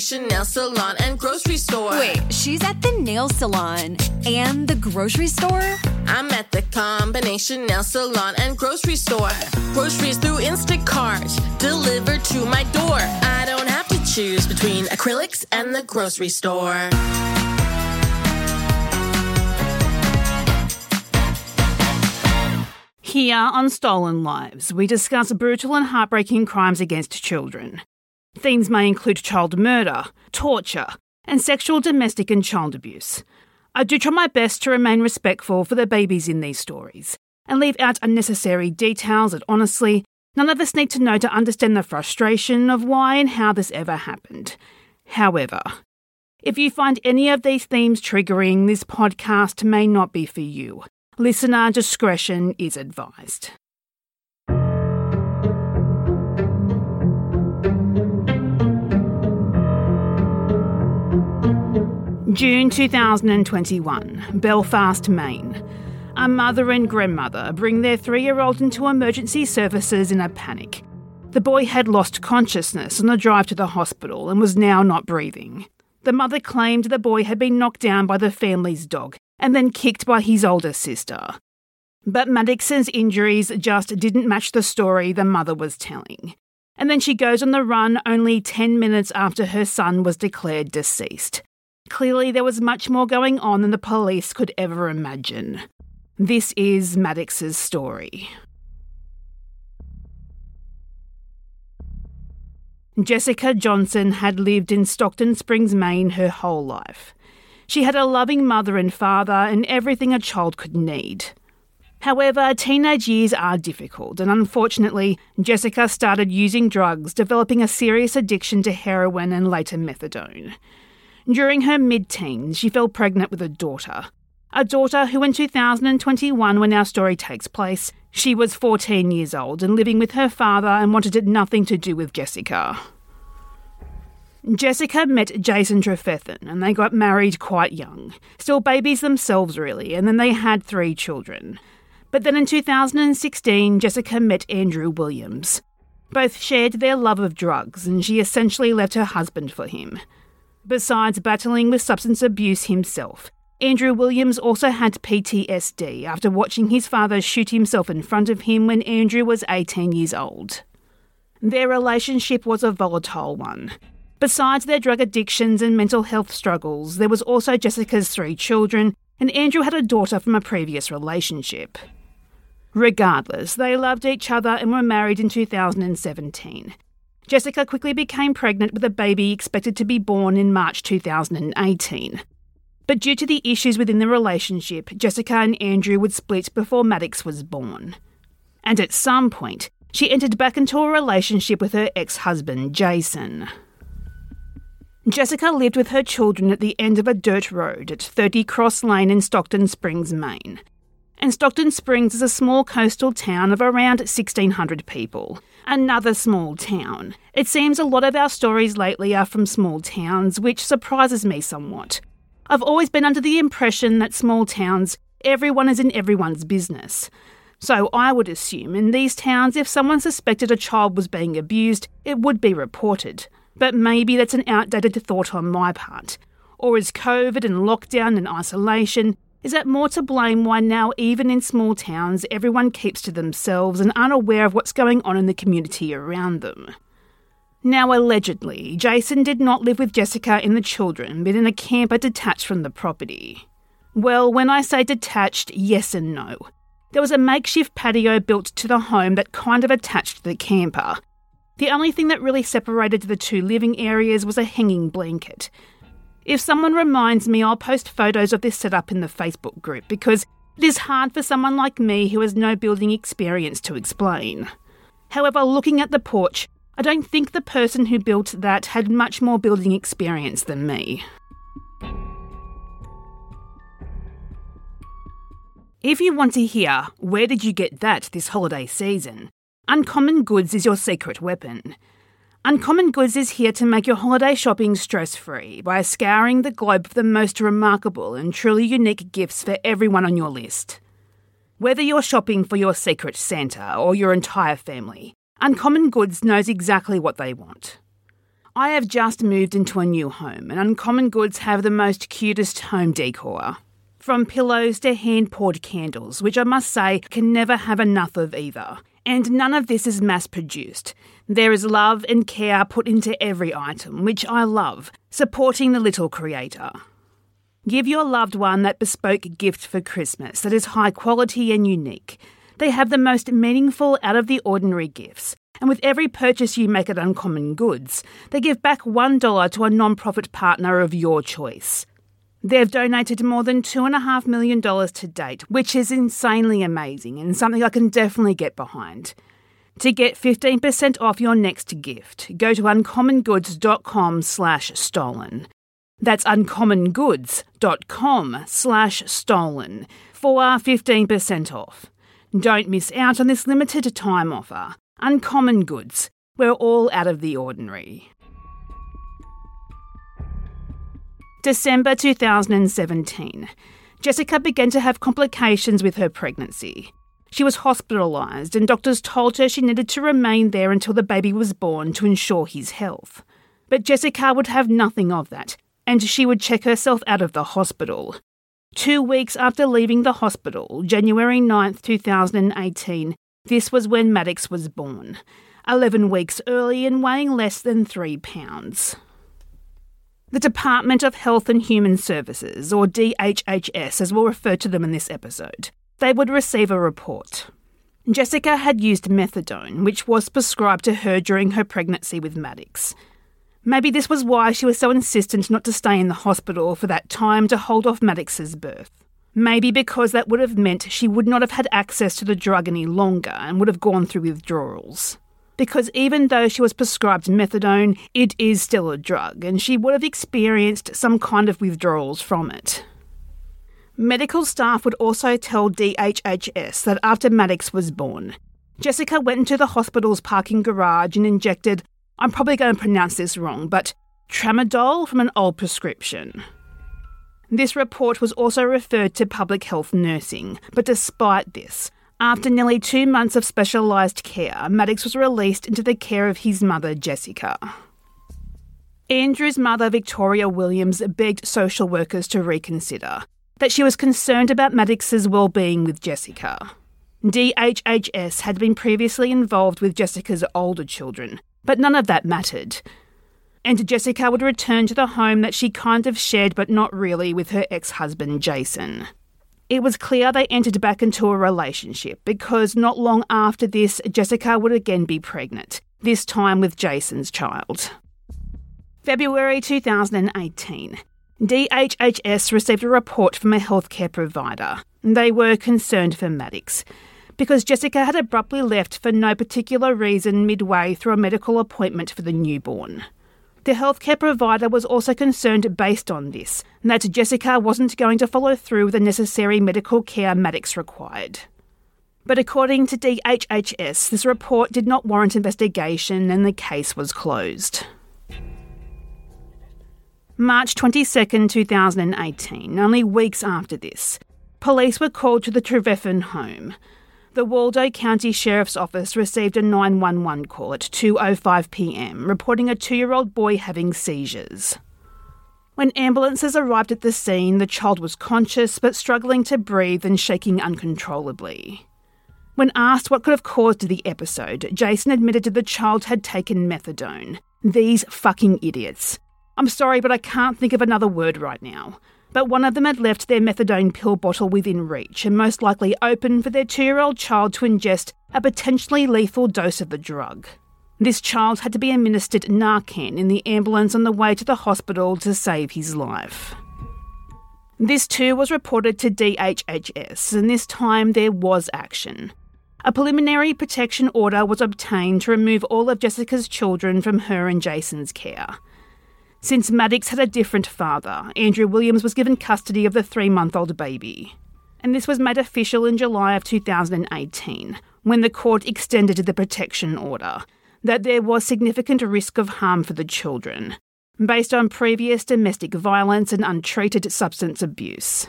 combination nail salon and grocery store. Wait, she's at the nail salon and the grocery store? I'm at the combination nail salon and grocery store. Groceries through Instacart, delivered to my door. I don't have to choose between acrylics and the grocery store. Here on Stolen Lives, we discuss brutal and heartbreaking crimes against children. Themes may include child murder, torture, and sexual, domestic, and child abuse. I do try my best to remain respectful for the babies in these stories and leave out unnecessary details that honestly, none of us need to know to understand the frustration of why and how this ever happened. However, if you find any of these themes triggering, this podcast may not be for you. Listener discretion is advised. June 2021, Belfast, Maine. A mother and grandmother bring their three year old into emergency services in a panic. The boy had lost consciousness on the drive to the hospital and was now not breathing. The mother claimed the boy had been knocked down by the family's dog and then kicked by his older sister. But Maddox's injuries just didn't match the story the mother was telling. And then she goes on the run only 10 minutes after her son was declared deceased. Clearly, there was much more going on than the police could ever imagine. This is Maddox's story. Jessica Johnson had lived in Stockton Springs, Maine her whole life. She had a loving mother and father and everything a child could need. However, teenage years are difficult, and unfortunately, Jessica started using drugs, developing a serious addiction to heroin and later methadone. During her mid teens, she fell pregnant with a daughter. A daughter who, in 2021, when our story takes place, she was 14 years old and living with her father and wanted nothing to do with Jessica. Jessica met Jason Trefethen and they got married quite young, still babies themselves, really, and then they had three children. But then in 2016, Jessica met Andrew Williams. Both shared their love of drugs, and she essentially left her husband for him. Besides battling with substance abuse himself, Andrew Williams also had PTSD after watching his father shoot himself in front of him when Andrew was 18 years old. Their relationship was a volatile one. Besides their drug addictions and mental health struggles, there was also Jessica's three children, and Andrew had a daughter from a previous relationship. Regardless, they loved each other and were married in 2017. Jessica quickly became pregnant with a baby expected to be born in March 2018. But due to the issues within the relationship, Jessica and Andrew would split before Maddox was born. And at some point, she entered back into a relationship with her ex husband, Jason. Jessica lived with her children at the end of a dirt road at 30 Cross Lane in Stockton Springs, Maine. And Stockton Springs is a small coastal town of around 1,600 people another small town. It seems a lot of our stories lately are from small towns, which surprises me somewhat. I've always been under the impression that small towns, everyone is in everyone's business. So I would assume in these towns, if someone suspected a child was being abused, it would be reported. But maybe that's an outdated thought on my part. Or is COVID and lockdown and isolation is that more to blame why now, even in small towns, everyone keeps to themselves and unaware of what's going on in the community around them? Now, allegedly, Jason did not live with Jessica and the children, but in a camper detached from the property. Well, when I say detached, yes and no. There was a makeshift patio built to the home that kind of attached the camper. The only thing that really separated the two living areas was a hanging blanket, if someone reminds me, I'll post photos of this setup in the Facebook group because it is hard for someone like me who has no building experience to explain. However, looking at the porch, I don't think the person who built that had much more building experience than me. If you want to hear where did you get that this holiday season, Uncommon Goods is your secret weapon. Uncommon Goods is here to make your holiday shopping stress free by scouring the globe for the most remarkable and truly unique gifts for everyone on your list. Whether you're shopping for your secret Santa or your entire family, Uncommon Goods knows exactly what they want. I have just moved into a new home, and Uncommon Goods have the most cutest home decor. From pillows to hand poured candles, which I must say can never have enough of either. And none of this is mass produced. There is love and care put into every item, which I love, supporting the little creator. Give your loved one that bespoke gift for Christmas that is high quality and unique. They have the most meaningful, out of the ordinary gifts. And with every purchase you make at Uncommon Goods, they give back $1 to a non profit partner of your choice. They've donated more than $2.5 million to date, which is insanely amazing and something I can definitely get behind. To get 15% off your next gift, go to uncommongoods.com slash stolen. That's uncommongoods.com slash stolen for 15% off. Don't miss out on this limited time offer. Uncommon Goods. We're all out of the ordinary. December 2017. Jessica began to have complications with her pregnancy. She was hospitalised, and doctors told her she needed to remain there until the baby was born to ensure his health. But Jessica would have nothing of that, and she would check herself out of the hospital. Two weeks after leaving the hospital, January 9th, 2018, this was when Maddox was born. 11 weeks early and weighing less than three pounds. The Department of Health and Human Services, or DHHS as we'll refer to them in this episode, they would receive a report. Jessica had used methadone, which was prescribed to her during her pregnancy with Maddox. Maybe this was why she was so insistent not to stay in the hospital for that time to hold off Maddox's birth. Maybe because that would have meant she would not have had access to the drug any longer and would have gone through withdrawals because even though she was prescribed methadone, it is still a drug, and she would have experienced some kind of withdrawals from it. Medical staff would also tell DHHS that after Maddox was born, Jessica went into the hospital's parking garage and injected, I'm probably going to pronounce this wrong, but tramadol from an old prescription. This report was also referred to public health nursing, but despite this, after nearly two months of specialised care, Maddox was released into the care of his mother, Jessica. Andrew's mother, Victoria Williams, begged social workers to reconsider that she was concerned about Maddox's well-being with Jessica. DHHS had been previously involved with Jessica's older children, but none of that mattered. And Jessica would return to the home that she kind of shared but not really with her ex husband, Jason. It was clear they entered back into a relationship because not long after this, Jessica would again be pregnant, this time with Jason's child. February 2018. DHHS received a report from a healthcare provider. They were concerned for Maddox because Jessica had abruptly left for no particular reason midway through a medical appointment for the newborn. The healthcare provider was also concerned based on this, that Jessica wasn't going to follow through with the necessary medical care Maddox required. But according to DHHS, this report did not warrant investigation and the case was closed. March 22, 2018, only weeks after this, police were called to the Trefethen home, the Waldo County Sheriff's Office received a 911 call at 2:05 p.m. reporting a 2-year-old boy having seizures. When ambulances arrived at the scene, the child was conscious but struggling to breathe and shaking uncontrollably. When asked what could have caused the episode, Jason admitted that the child had taken methadone. These fucking idiots. I'm sorry, but I can't think of another word right now but one of them had left their methadone pill bottle within reach and most likely open for their two year old child to ingest a potentially lethal dose of the drug. This child had to be administered Narcan in the ambulance on the way to the hospital to save his life. This too was reported to DHHS, and this time there was action. A preliminary protection order was obtained to remove all of Jessica's children from her and Jason's care. Since Maddox had a different father, Andrew Williams was given custody of the three month old baby. And this was made official in July of 2018, when the court extended the protection order that there was significant risk of harm for the children, based on previous domestic violence and untreated substance abuse.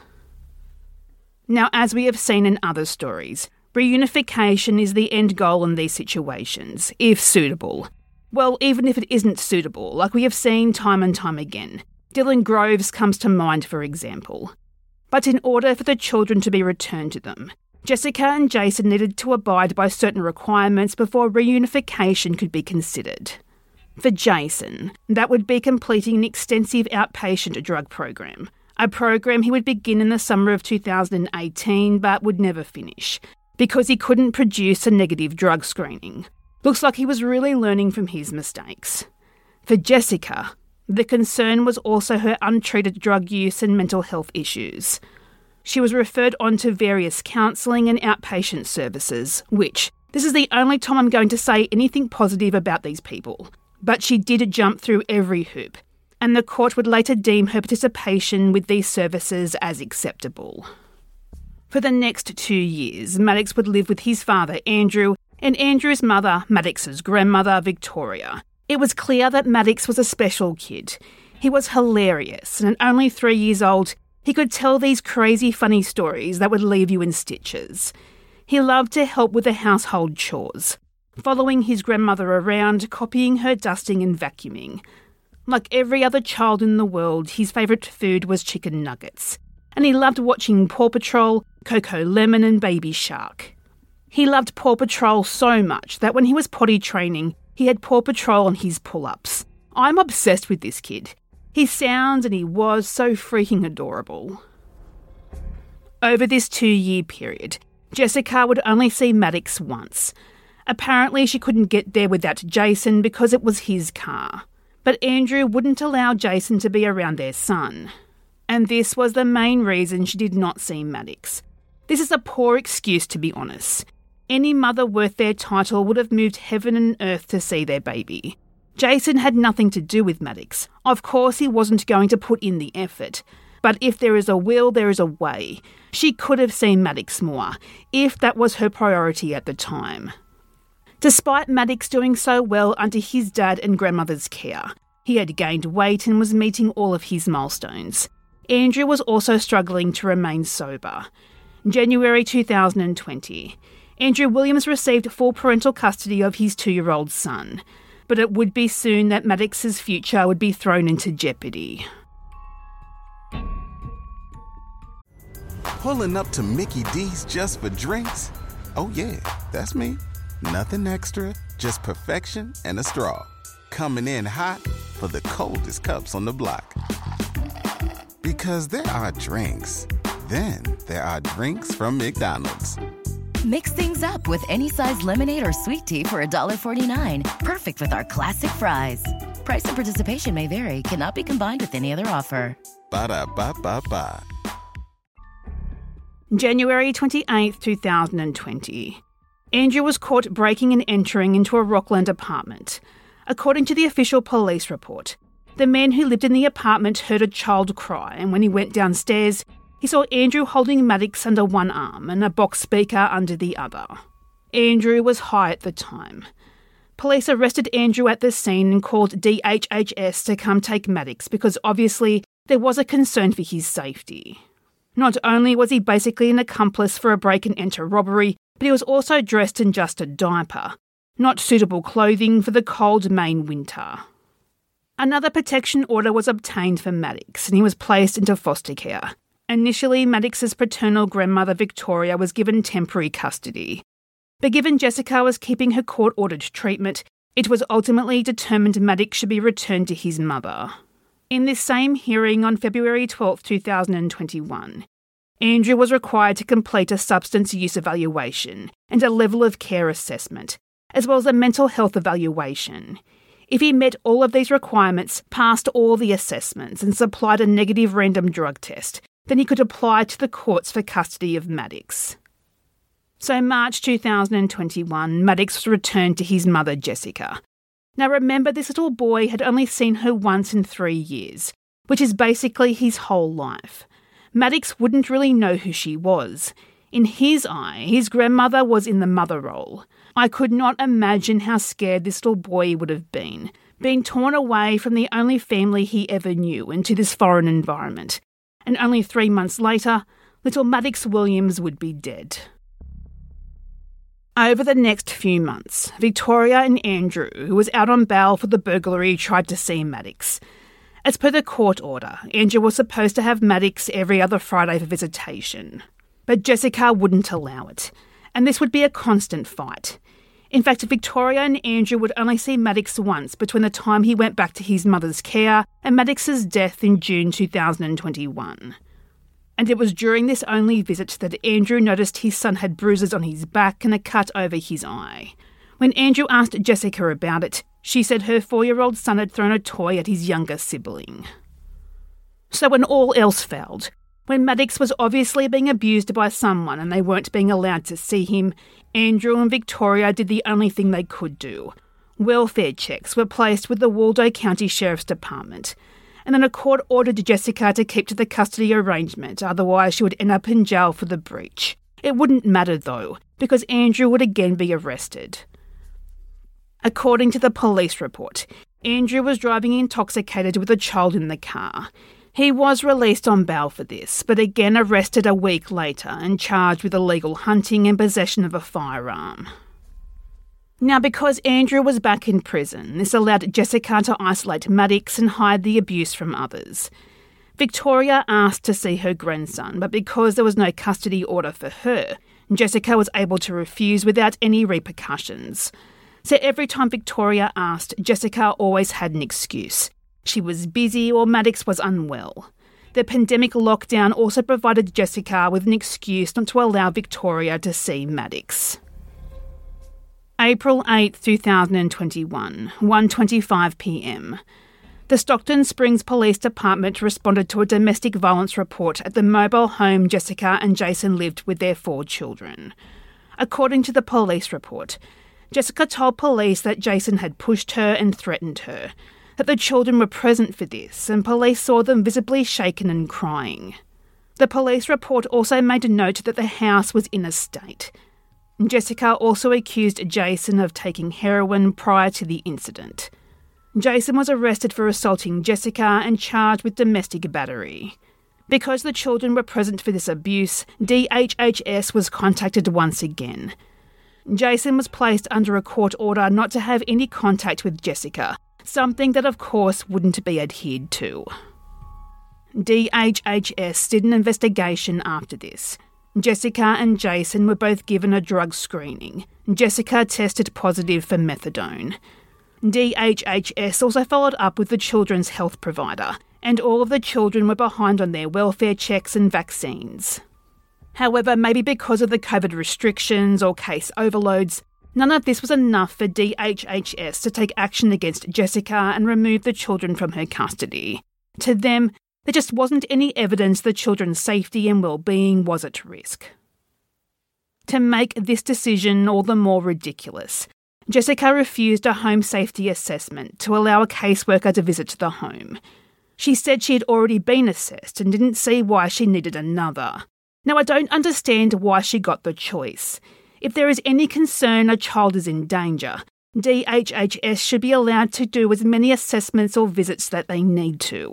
Now, as we have seen in other stories, reunification is the end goal in these situations, if suitable, Well, even if it isn't suitable, like we have seen time and time again. Dylan Groves comes to mind, for example. But in order for the children to be returned to them, Jessica and Jason needed to abide by certain requirements before reunification could be considered. For Jason, that would be completing an extensive outpatient drug program, a program he would begin in the summer of 2018 but would never finish because he couldn't produce a negative drug screening. Looks like he was really learning from his mistakes. For Jessica, the concern was also her untreated drug use and mental health issues. She was referred on to various counselling and outpatient services, which, this is the only time I'm going to say anything positive about these people. But she did jump through every hoop, and the court would later deem her participation with these services as acceptable. For the next two years, Maddox would live with his father, Andrew, and Andrew's mother, Maddox's grandmother, Victoria, it was clear that Maddox was a special kid. He was hilarious, and at only three years old, he could tell these crazy funny stories that would leave you in stitches. He loved to help with the household chores, following his grandmother around, copying her dusting and vacuuming. Like every other child in the world, his favourite food was chicken nuggets, and he loved watching Paw Patrol, Cocomelon, and Baby Shark. He loved Paw Patrol so much that when he was potty training, he had Paw Patrol on his pull ups. I'm obsessed with this kid. He sounds and he was so freaking adorable. Over this two year period, Jessica would only see Maddox once. Apparently, she couldn't get there without Jason because it was his car. But Andrew wouldn't allow Jason to be around their son. And this was the main reason she did not see Maddox. This is a poor excuse, to be honest. Any mother worth their title would have moved heaven and earth to see their baby. Jason had nothing to do with Maddox. Of course, he wasn't going to put in the effort. But if there is a will, there is a way. She could have seen Maddox more, if that was her priority at the time. Despite Maddox doing so well under his dad and grandmother's care, he had gained weight and was meeting all of his milestones. Andrew was also struggling to remain sober. January 2020. Andrew Williams received full parental custody of his two year old son, but it would be soon that Maddox's future would be thrown into jeopardy. Pulling up to Mickey D's just for drinks? Oh, yeah, that's me. Nothing extra, just perfection and a straw. Coming in hot for the coldest cups on the block. Because there are drinks, then there are drinks from McDonald's. Mix things up with any size lemonade or sweet tea for $1.49. Perfect with our classic fries. Price and participation may vary, cannot be combined with any other offer. Ba da ba ba ba. January 28, 2020. Andrew was caught breaking and entering into a Rockland apartment. According to the official police report, the man who lived in the apartment heard a child cry, and when he went downstairs, he saw Andrew holding Maddox under one arm and a box speaker under the other. Andrew was high at the time. Police arrested Andrew at the scene and called DHHS to come take Maddox because obviously there was a concern for his safety. Not only was he basically an accomplice for a break and enter robbery, but he was also dressed in just a diaper, not suitable clothing for the cold Maine winter. Another protection order was obtained for Maddox and he was placed into foster care. Initially, Maddox's paternal grandmother Victoria was given temporary custody. But given Jessica was keeping her court ordered treatment, it was ultimately determined Maddox should be returned to his mother. In this same hearing on February 12, 2021, Andrew was required to complete a substance use evaluation and a level of care assessment, as well as a mental health evaluation. If he met all of these requirements, passed all the assessments, and supplied a negative random drug test, then he could apply to the courts for custody of Maddox. So, March 2021, Maddox was returned to his mother, Jessica. Now, remember, this little boy had only seen her once in three years, which is basically his whole life. Maddox wouldn't really know who she was. In his eye, his grandmother was in the mother role. I could not imagine how scared this little boy would have been, being torn away from the only family he ever knew into this foreign environment and only three months later, little Maddox Williams would be dead. Over the next few months, Victoria and Andrew, who was out on bail for the burglary, tried to see Maddox. As per the court order, Andrew was supposed to have Maddox every other Friday for visitation. But Jessica wouldn't allow it, and this would be a constant fight. In fact, Victoria and Andrew would only see Maddox once between the time he went back to his mother's care and Maddox's death in June 2021. And it was during this only visit that Andrew noticed his son had bruises on his back and a cut over his eye. When Andrew asked Jessica about it, she said her four year old son had thrown a toy at his younger sibling. So, when all else failed, when Maddox was obviously being abused by someone and they weren't being allowed to see him, Andrew and Victoria did the only thing they could do. Welfare checks were placed with the Waldo County Sheriff's Department, and then a court ordered Jessica to keep to the custody arrangement, otherwise, she would end up in jail for the breach. It wouldn't matter though, because Andrew would again be arrested. According to the police report, Andrew was driving intoxicated with a child in the car. He was released on bail for this, but again arrested a week later and charged with illegal hunting and possession of a firearm. Now, because Andrew was back in prison, this allowed Jessica to isolate Maddox and hide the abuse from others. Victoria asked to see her grandson, but because there was no custody order for her, Jessica was able to refuse without any repercussions. So every time Victoria asked, Jessica always had an excuse. She was busy or Maddox was unwell. The pandemic lockdown also provided Jessica with an excuse not to allow Victoria to see Maddox. April 8, 2021, 1:25 p.m. The Stockton Springs Police Department responded to a domestic violence report at the mobile home Jessica and Jason lived with their four children. According to the police report, Jessica told police that Jason had pushed her and threatened her, that the children were present for this, and police saw them visibly shaken and crying. The police report also made a note that the house was in a state. Jessica also accused Jason of taking heroin prior to the incident. Jason was arrested for assaulting Jessica and charged with domestic battery. Because the children were present for this abuse, DHHS was contacted once again. Jason was placed under a court order not to have any contact with Jessica, something that, of course, wouldn't be adhered to. DHHS did an investigation after this. Jessica and Jason were both given a drug screening. Jessica tested positive for methadone. DHHS also followed up with the children's health provider, and all of the children were behind on their welfare checks and vaccines. However, maybe because of the COVID restrictions or case overloads, none of this was enough for DHHS to take action against Jessica and remove the children from her custody. To them, there just wasn't any evidence the children's safety and well-being was at risk. To make this decision all the more ridiculous, Jessica refused a home safety assessment to allow a caseworker to visit the home. She said she had already been assessed and didn't see why she needed another. Now, I don't understand why she got the choice. If there is any concern a child is in danger, DHHS should be allowed to do as many assessments or visits that they need to.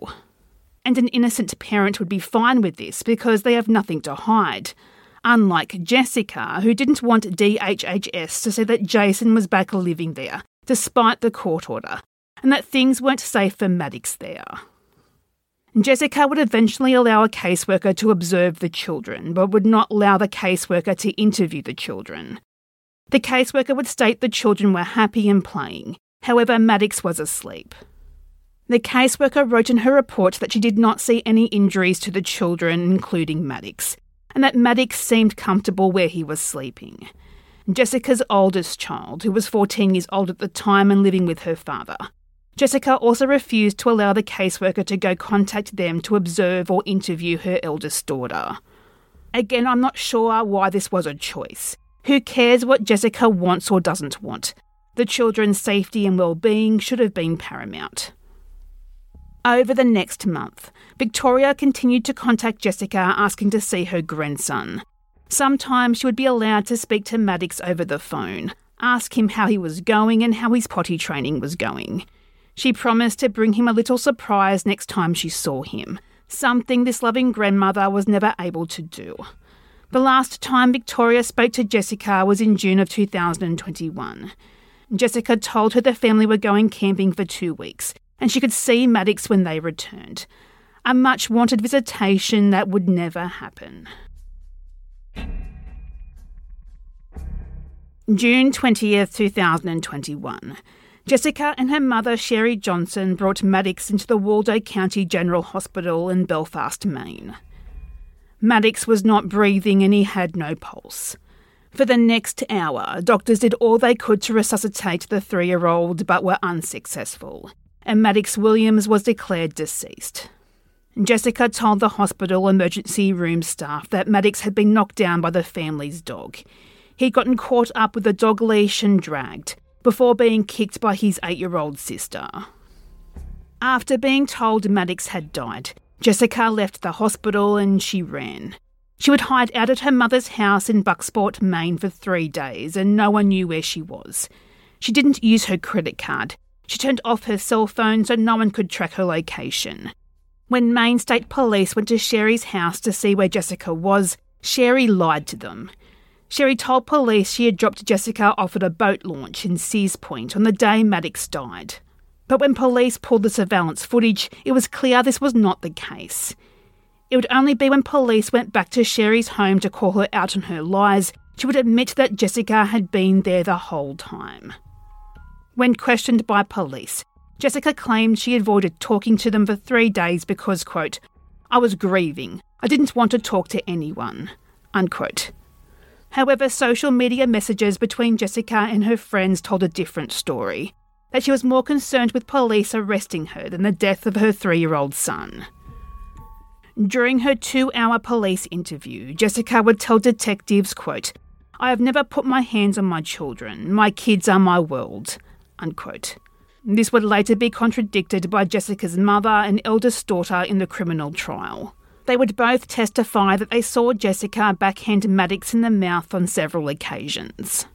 And an innocent parent would be fine with this because they have nothing to hide. Unlike Jessica, who didn't want DHHS to say that Jason was back living there, despite the court order, and that things weren't safe for Maddox there. Jessica would eventually allow a caseworker to observe the children, but would not allow the caseworker to interview the children. The caseworker would state the children were happy and playing, however, Maddox was asleep. The caseworker wrote in her report that she did not see any injuries to the children, including Maddox, and that Maddox seemed comfortable where he was sleeping. Jessica's oldest child, who was 14 years old at the time and living with her father, Jessica also refused to allow the caseworker to go contact them to observe or interview her eldest daughter. Again, I'm not sure why this was a choice. Who cares what Jessica wants or doesn't want? The children's safety and well-being should have been paramount. Over the next month, Victoria continued to contact Jessica asking to see her grandson. Sometimes she would be allowed to speak to Maddox over the phone, ask him how he was going and how his potty training was going. She promised to bring him a little surprise next time she saw him, something this loving grandmother was never able to do. The last time Victoria spoke to Jessica was in June of 2021. Jessica told her the family were going camping for two weeks and she could see Maddox when they returned. A much wanted visitation that would never happen. June 20th, 2021. Jessica and her mother, Sherry Johnson, brought Maddox into the Waldo County General Hospital in Belfast, Maine. Maddox was not breathing and he had no pulse. For the next hour, doctors did all they could to resuscitate the three year old but were unsuccessful, and Maddox Williams was declared deceased. Jessica told the hospital emergency room staff that Maddox had been knocked down by the family's dog. He'd gotten caught up with the dog leash and dragged, before being kicked by his eight year old sister. After being told Maddox had died, Jessica left the hospital and she ran. She would hide out at her mother's house in Bucksport, Maine for three days, and no one knew where she was. She didn't use her credit card. She turned off her cell phone so no one could track her location. When Maine State Police went to Sherry's house to see where Jessica was, Sherry lied to them. Sherry told police she had dropped Jessica off at a boat launch in Searsport on the day Maddox died. But when police pulled the surveillance footage, it was clear this was not the case. It would only be when police went back to Sherry's home to call her out on her lies she would admit that Jessica had been there the whole time. When questioned by police, Jessica claimed she avoided talking to them for three days because, quote, I was grieving. I didn't want to talk to anyone, unquote. However, social media messages between Jessica and her friends told a different story that she was more concerned with police arresting her than the death of her three year old son. During her two hour police interview, Jessica would tell detectives, quote, I have never put my hands on my children. My kids are my world. Unquote. This would later be contradicted by Jessica's mother and eldest daughter in the criminal trial. They would both testify that they saw Jessica backhand Maddox in the mouth on several occasions.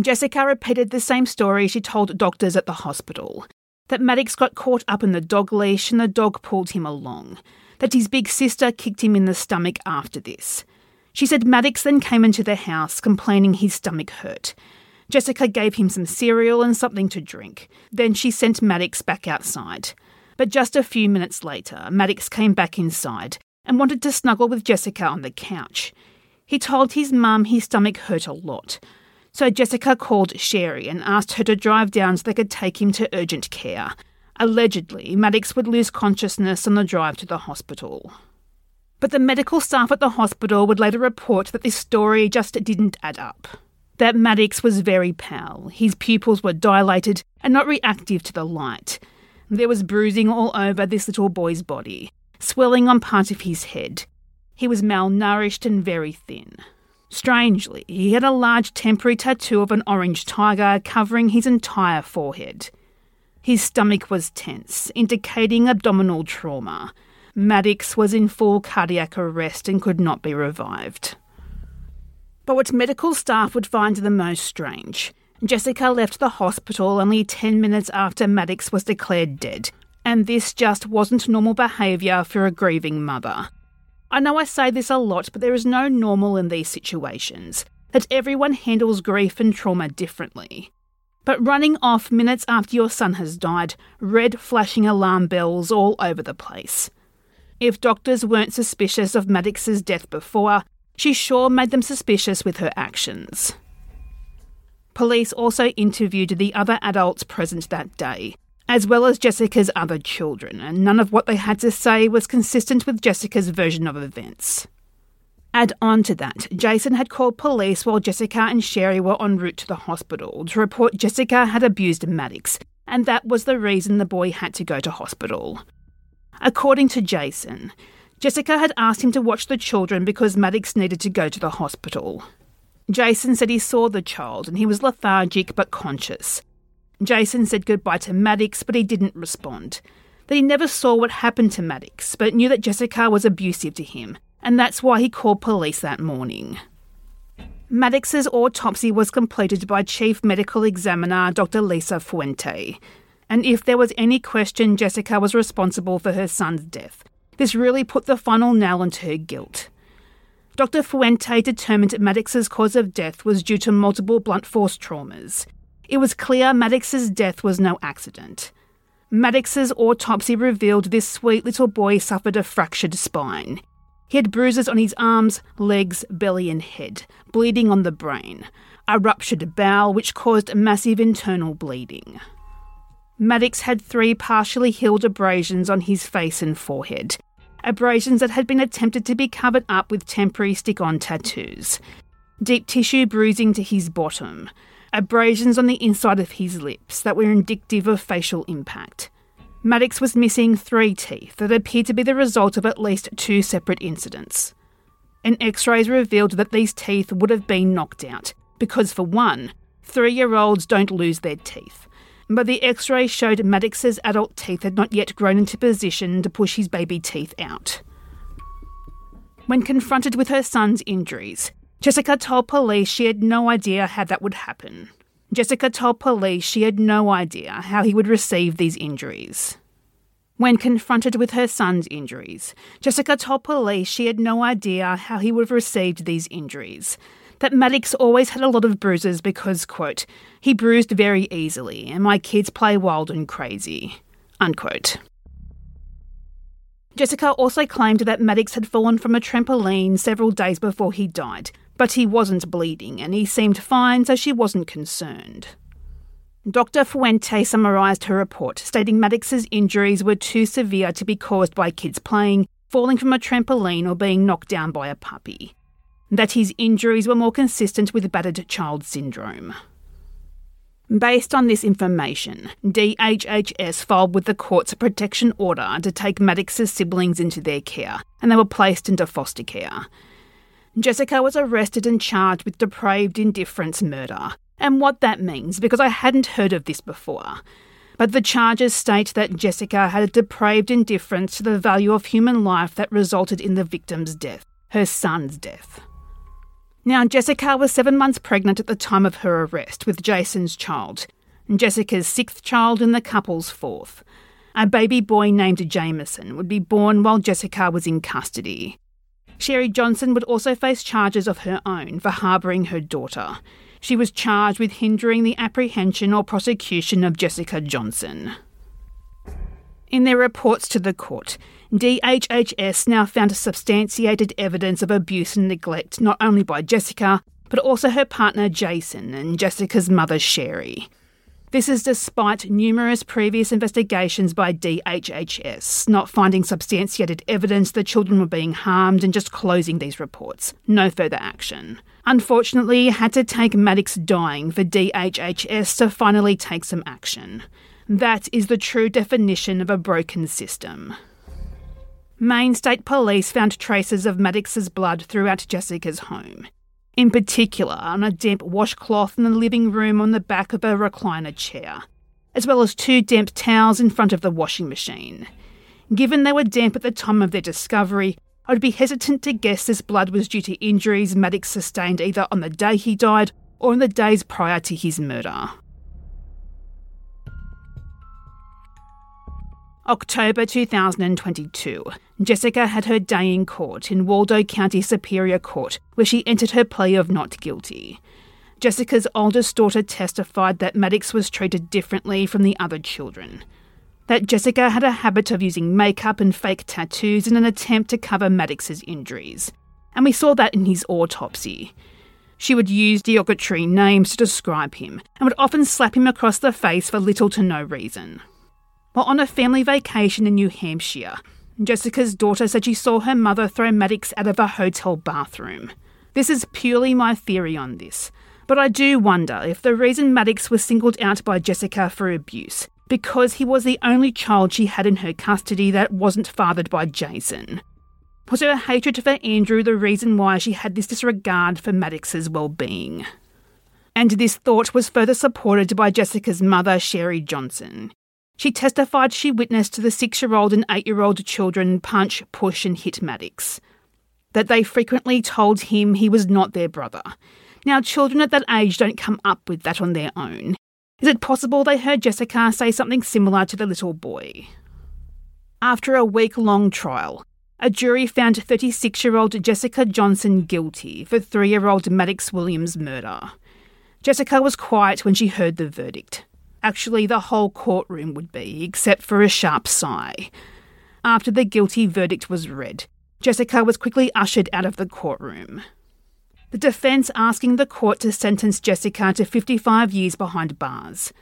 Jessica repeated the same story she told doctors at the hospital that Maddox got caught up in the dog leash and the dog pulled him along, that his big sister kicked him in the stomach after this. She said Maddox then came into the house complaining his stomach hurt. Jessica gave him some cereal and something to drink. Then she sent Maddox back outside. But just a few minutes later, Maddox came back inside and wanted to snuggle with Jessica on the couch. He told his mum his stomach hurt a lot, so Jessica called Sherry and asked her to drive down so they could take him to urgent care. Allegedly, Maddox would lose consciousness on the drive to the hospital. But the medical staff at the hospital would later report that this story just didn't add up. That Maddox was very pale, his pupils were dilated and not reactive to the light. There was bruising all over this little boy's body, swelling on part of his head. He was malnourished and very thin. Strangely, he had a large temporary tattoo of an orange tiger covering his entire forehead. His stomach was tense, indicating abdominal trauma. Maddox was in full cardiac arrest and could not be revived. But what medical staff would find the most strange Jessica left the hospital only 10 minutes after Maddox was declared dead, and this just wasn't normal behaviour for a grieving mother. I know I say this a lot, but there is no normal in these situations, that everyone handles grief and trauma differently. But running off minutes after your son has died, red flashing alarm bells all over the place. If doctors weren't suspicious of Maddox's death before, she sure made them suspicious with her actions. Police also interviewed the other adults present that day, as well as Jessica's other children, and none of what they had to say was consistent with Jessica's version of events. Add on to that, Jason had called police while Jessica and Sherry were en route to the hospital to report Jessica had abused Maddox, and that was the reason the boy had to go to hospital. According to Jason, Jessica had asked him to watch the children because Maddox needed to go to the hospital. Jason said he saw the child and he was lethargic but conscious, Jason said goodbye to Maddox, but he didn't respond. That he never saw what happened to Maddox, but knew that Jessica was abusive to him, and that's why he called police that morning. Maddox's autopsy was completed by Chief Medical Examiner Dr. Lisa Funte, and if there was any question Jessica was responsible for her son's death, this really put the final nail into her guilt. Dr. Funte determined Maddox's cause of death was due to multiple blunt force traumas. It was clear Maddox's death was no accident. Maddox's autopsy revealed this sweet little boy suffered a fractured spine. He had bruises on his arms, legs, belly, and head, bleeding on the brain, a ruptured bowel which caused massive internal bleeding. Maddox had three partially healed abrasions on his face and forehead, abrasions that had been attempted to be covered up with temporary stick on tattoos, deep tissue bruising to his bottom, abrasions on the inside of his lips that were indicative of facial impact. Maddox was missing three teeth that appeared to be the result of at least two separate incidents. An x rays revealed that these teeth would have been knocked out, because for one, three year olds don't lose their teeth. But the x ray showed Maddox's adult teeth had not yet grown into position to push his baby teeth out. When confronted with her son's injuries, Jessica told police she had no idea how that would happen. Jessica told police she had no idea how he would receive these injuries. When confronted with her son's injuries, Jessica told police she had no idea how he would have received these injuries. That Maddox always had a lot of bruises because, quote, he bruised very easily and my kids play wild and crazy, unquote. Jessica also claimed that Maddox had fallen from a trampoline several days before he died, but he wasn't bleeding and he seemed fine, so she wasn't concerned. Dr. Funte summarised her report, stating Maddox's injuries were too severe to be caused by kids playing, falling from a trampoline, or being knocked down by a puppy. That his injuries were more consistent with battered child syndrome. Based on this information, DHHS filed with the court's protection order to take Maddox's siblings into their care, and they were placed into foster care. Jessica was arrested and charged with depraved indifference murder, and what that means because I hadn't heard of this before. But the charges state that Jessica had a depraved indifference to the value of human life that resulted in the victim's death, her son's death. Now, Jessica was seven months pregnant at the time of her arrest with Jason's child, Jessica's sixth child and the couple's fourth. A baby boy named Jameson would be born while Jessica was in custody. Sherry Johnson would also face charges of her own for harbouring her daughter. She was charged with hindering the apprehension or prosecution of Jessica Johnson. In their reports to the court, DHHS now found substantiated evidence of abuse and neglect not only by Jessica, but also her partner Jason and Jessica's mother Sherry. This is despite numerous previous investigations by DHHS not finding substantiated evidence the children were being harmed and just closing these reports. No further action. Unfortunately, had to take Maddox dying for DHHS to finally take some action. That is the true definition of a broken system. Maine State Police found traces of Maddox's blood throughout Jessica's home in particular on a damp washcloth in the living room on the back of a recliner chair, as well as two damp towels in front of the washing machine. Given they were damp at the time of their discovery, I would be hesitant to guess this blood was due to injuries Maddox sustained either on the day he died or in the days prior to his murder. October 2022. Jessica had her day in court in Waldo County Superior Court, where she entered her plea of not guilty. Jessica's oldest daughter testified that Maddox was treated differently from the other children. That Jessica had a habit of using makeup and fake tattoos in an attempt to cover Maddox's injuries. And we saw that in his autopsy. She would use derogatory names to describe him and would often slap him across the face for little to no reason. While on a family vacation in New Hampshire, Jessica's daughter said she saw her mother throw Maddox out of a hotel bathroom. This is purely my theory on this, but I do wonder if the reason Maddox was singled out by Jessica for abuse because he was the only child she had in her custody that wasn't fathered by Jason. Was her hatred for Andrew the reason why she had this disregard for Maddox's well-being? And this thought was further supported by Jessica's mother, Sherry Johnson. She testified she witnessed the six year old and eight year old children punch, push, and hit Maddox. That they frequently told him he was not their brother. Now, children at that age don't come up with that on their own. Is it possible they heard Jessica say something similar to the little boy? After a week long trial, a jury found 36 year old Jessica Johnson guilty for three year old Maddox Williams' murder. Jessica was quiet when she heard the verdict. Actually, the whole courtroom would be, except for a sharp sigh. After the guilty verdict was read, Jessica was quickly ushered out of the courtroom. The defence asking the court to sentence Jessica to 55 years behind bars,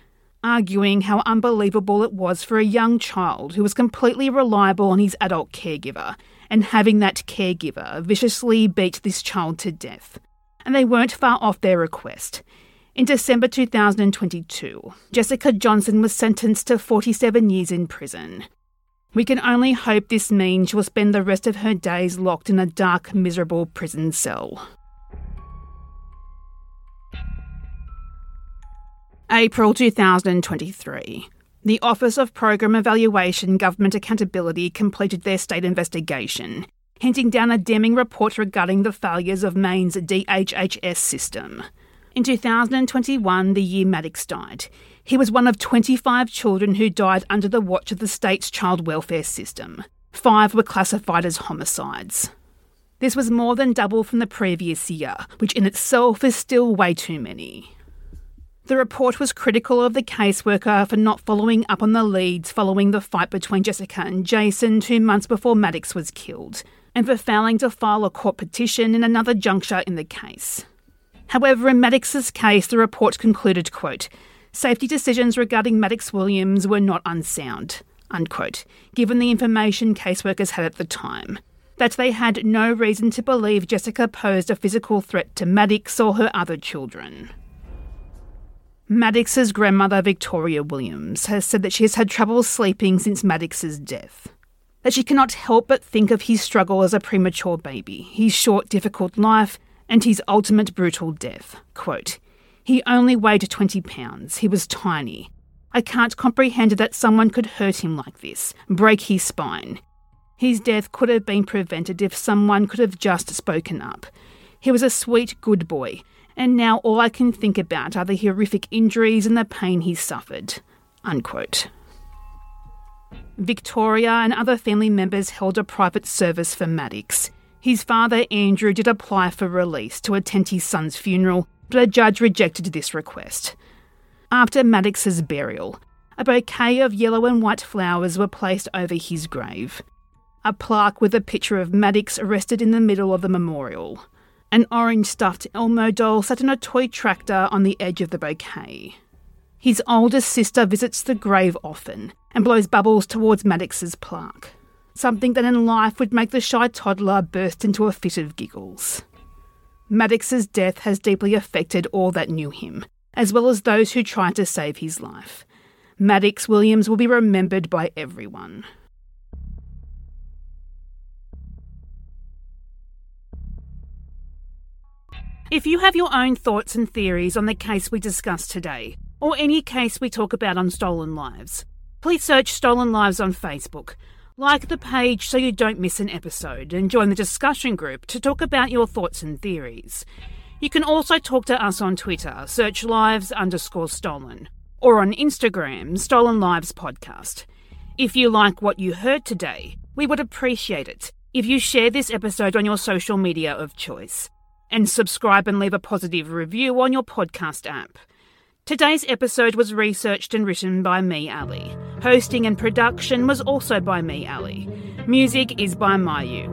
arguing how unbelievable it was for a young child who was completely reliable on his adult caregiver and having that caregiver viciously beat this child to death. And they weren't far off their request. In December 2022, Jessica Johnson was sentenced to 47 years in prison. We can only hope this means she will spend the rest of her days locked in a dark, miserable prison cell. April 2023. The Office of Program Evaluation Government Accountability completed their state investigation, hinting down a damning report regarding the failures of Maine's DHHS system. In 2021, the year Maddox died, he was one of 25 children who died under the watch of the state's child welfare system. Five were classified as homicides. This was more than double from the previous year, which in itself is still way too many. The report was critical of the caseworker for not following up on the leads following the fight between Jessica and Jason two months before Maddox was killed, and for failing to file a court petition in another juncture in the case. However, in Maddox's case, the report concluded, quote, safety decisions regarding Maddox Williams were not unsound, unquote, given the information caseworkers had at the time. That they had no reason to believe Jessica posed a physical threat to Maddox or her other children. Maddox's grandmother, Victoria Williams, has said that she has had trouble sleeping since Maddox's death. That she cannot help but think of his struggle as a premature baby, his short, difficult life, and his ultimate brutal death. Quote, He only weighed 20 pounds. He was tiny. I can't comprehend that someone could hurt him like this, break his spine. His death could have been prevented if someone could have just spoken up. He was a sweet, good boy, and now all I can think about are the horrific injuries and the pain he suffered. Unquote. Victoria and other family members held a private service for Maddox. His father, Andrew, did apply for release to attend his son's funeral, but a judge rejected this request. After Maddox's burial, a bouquet of yellow and white flowers were placed over his grave. A plaque with a picture of Maddox rested in the middle of the memorial. An orange stuffed Elmo doll sat in a toy tractor on the edge of the bouquet. His oldest sister visits the grave often and blows bubbles towards Maddox's plaque, something that in life would make the shy toddler burst into a fit of giggles. Maddox's death has deeply affected all that knew him, as well as those who tried to save his life. Maddox Williams will be remembered by everyone. If you have your own thoughts and theories on the case we discussed today, or any case we talk about on Stolen Lives, please search Stolen Lives on Facebook. Like the page so you don't miss an episode, and join the discussion group to talk about your thoughts and theories. You can also talk to us on Twitter, search lives underscore stolen, or on Instagram, Stolen Lives Podcast. If you like what you heard today, we would appreciate it if you share this episode on your social media of choice and subscribe and leave a positive review on your podcast app. Today's episode was researched and written by me, Ali. Hosting and production was also by me, Ali. Music is by Myuu.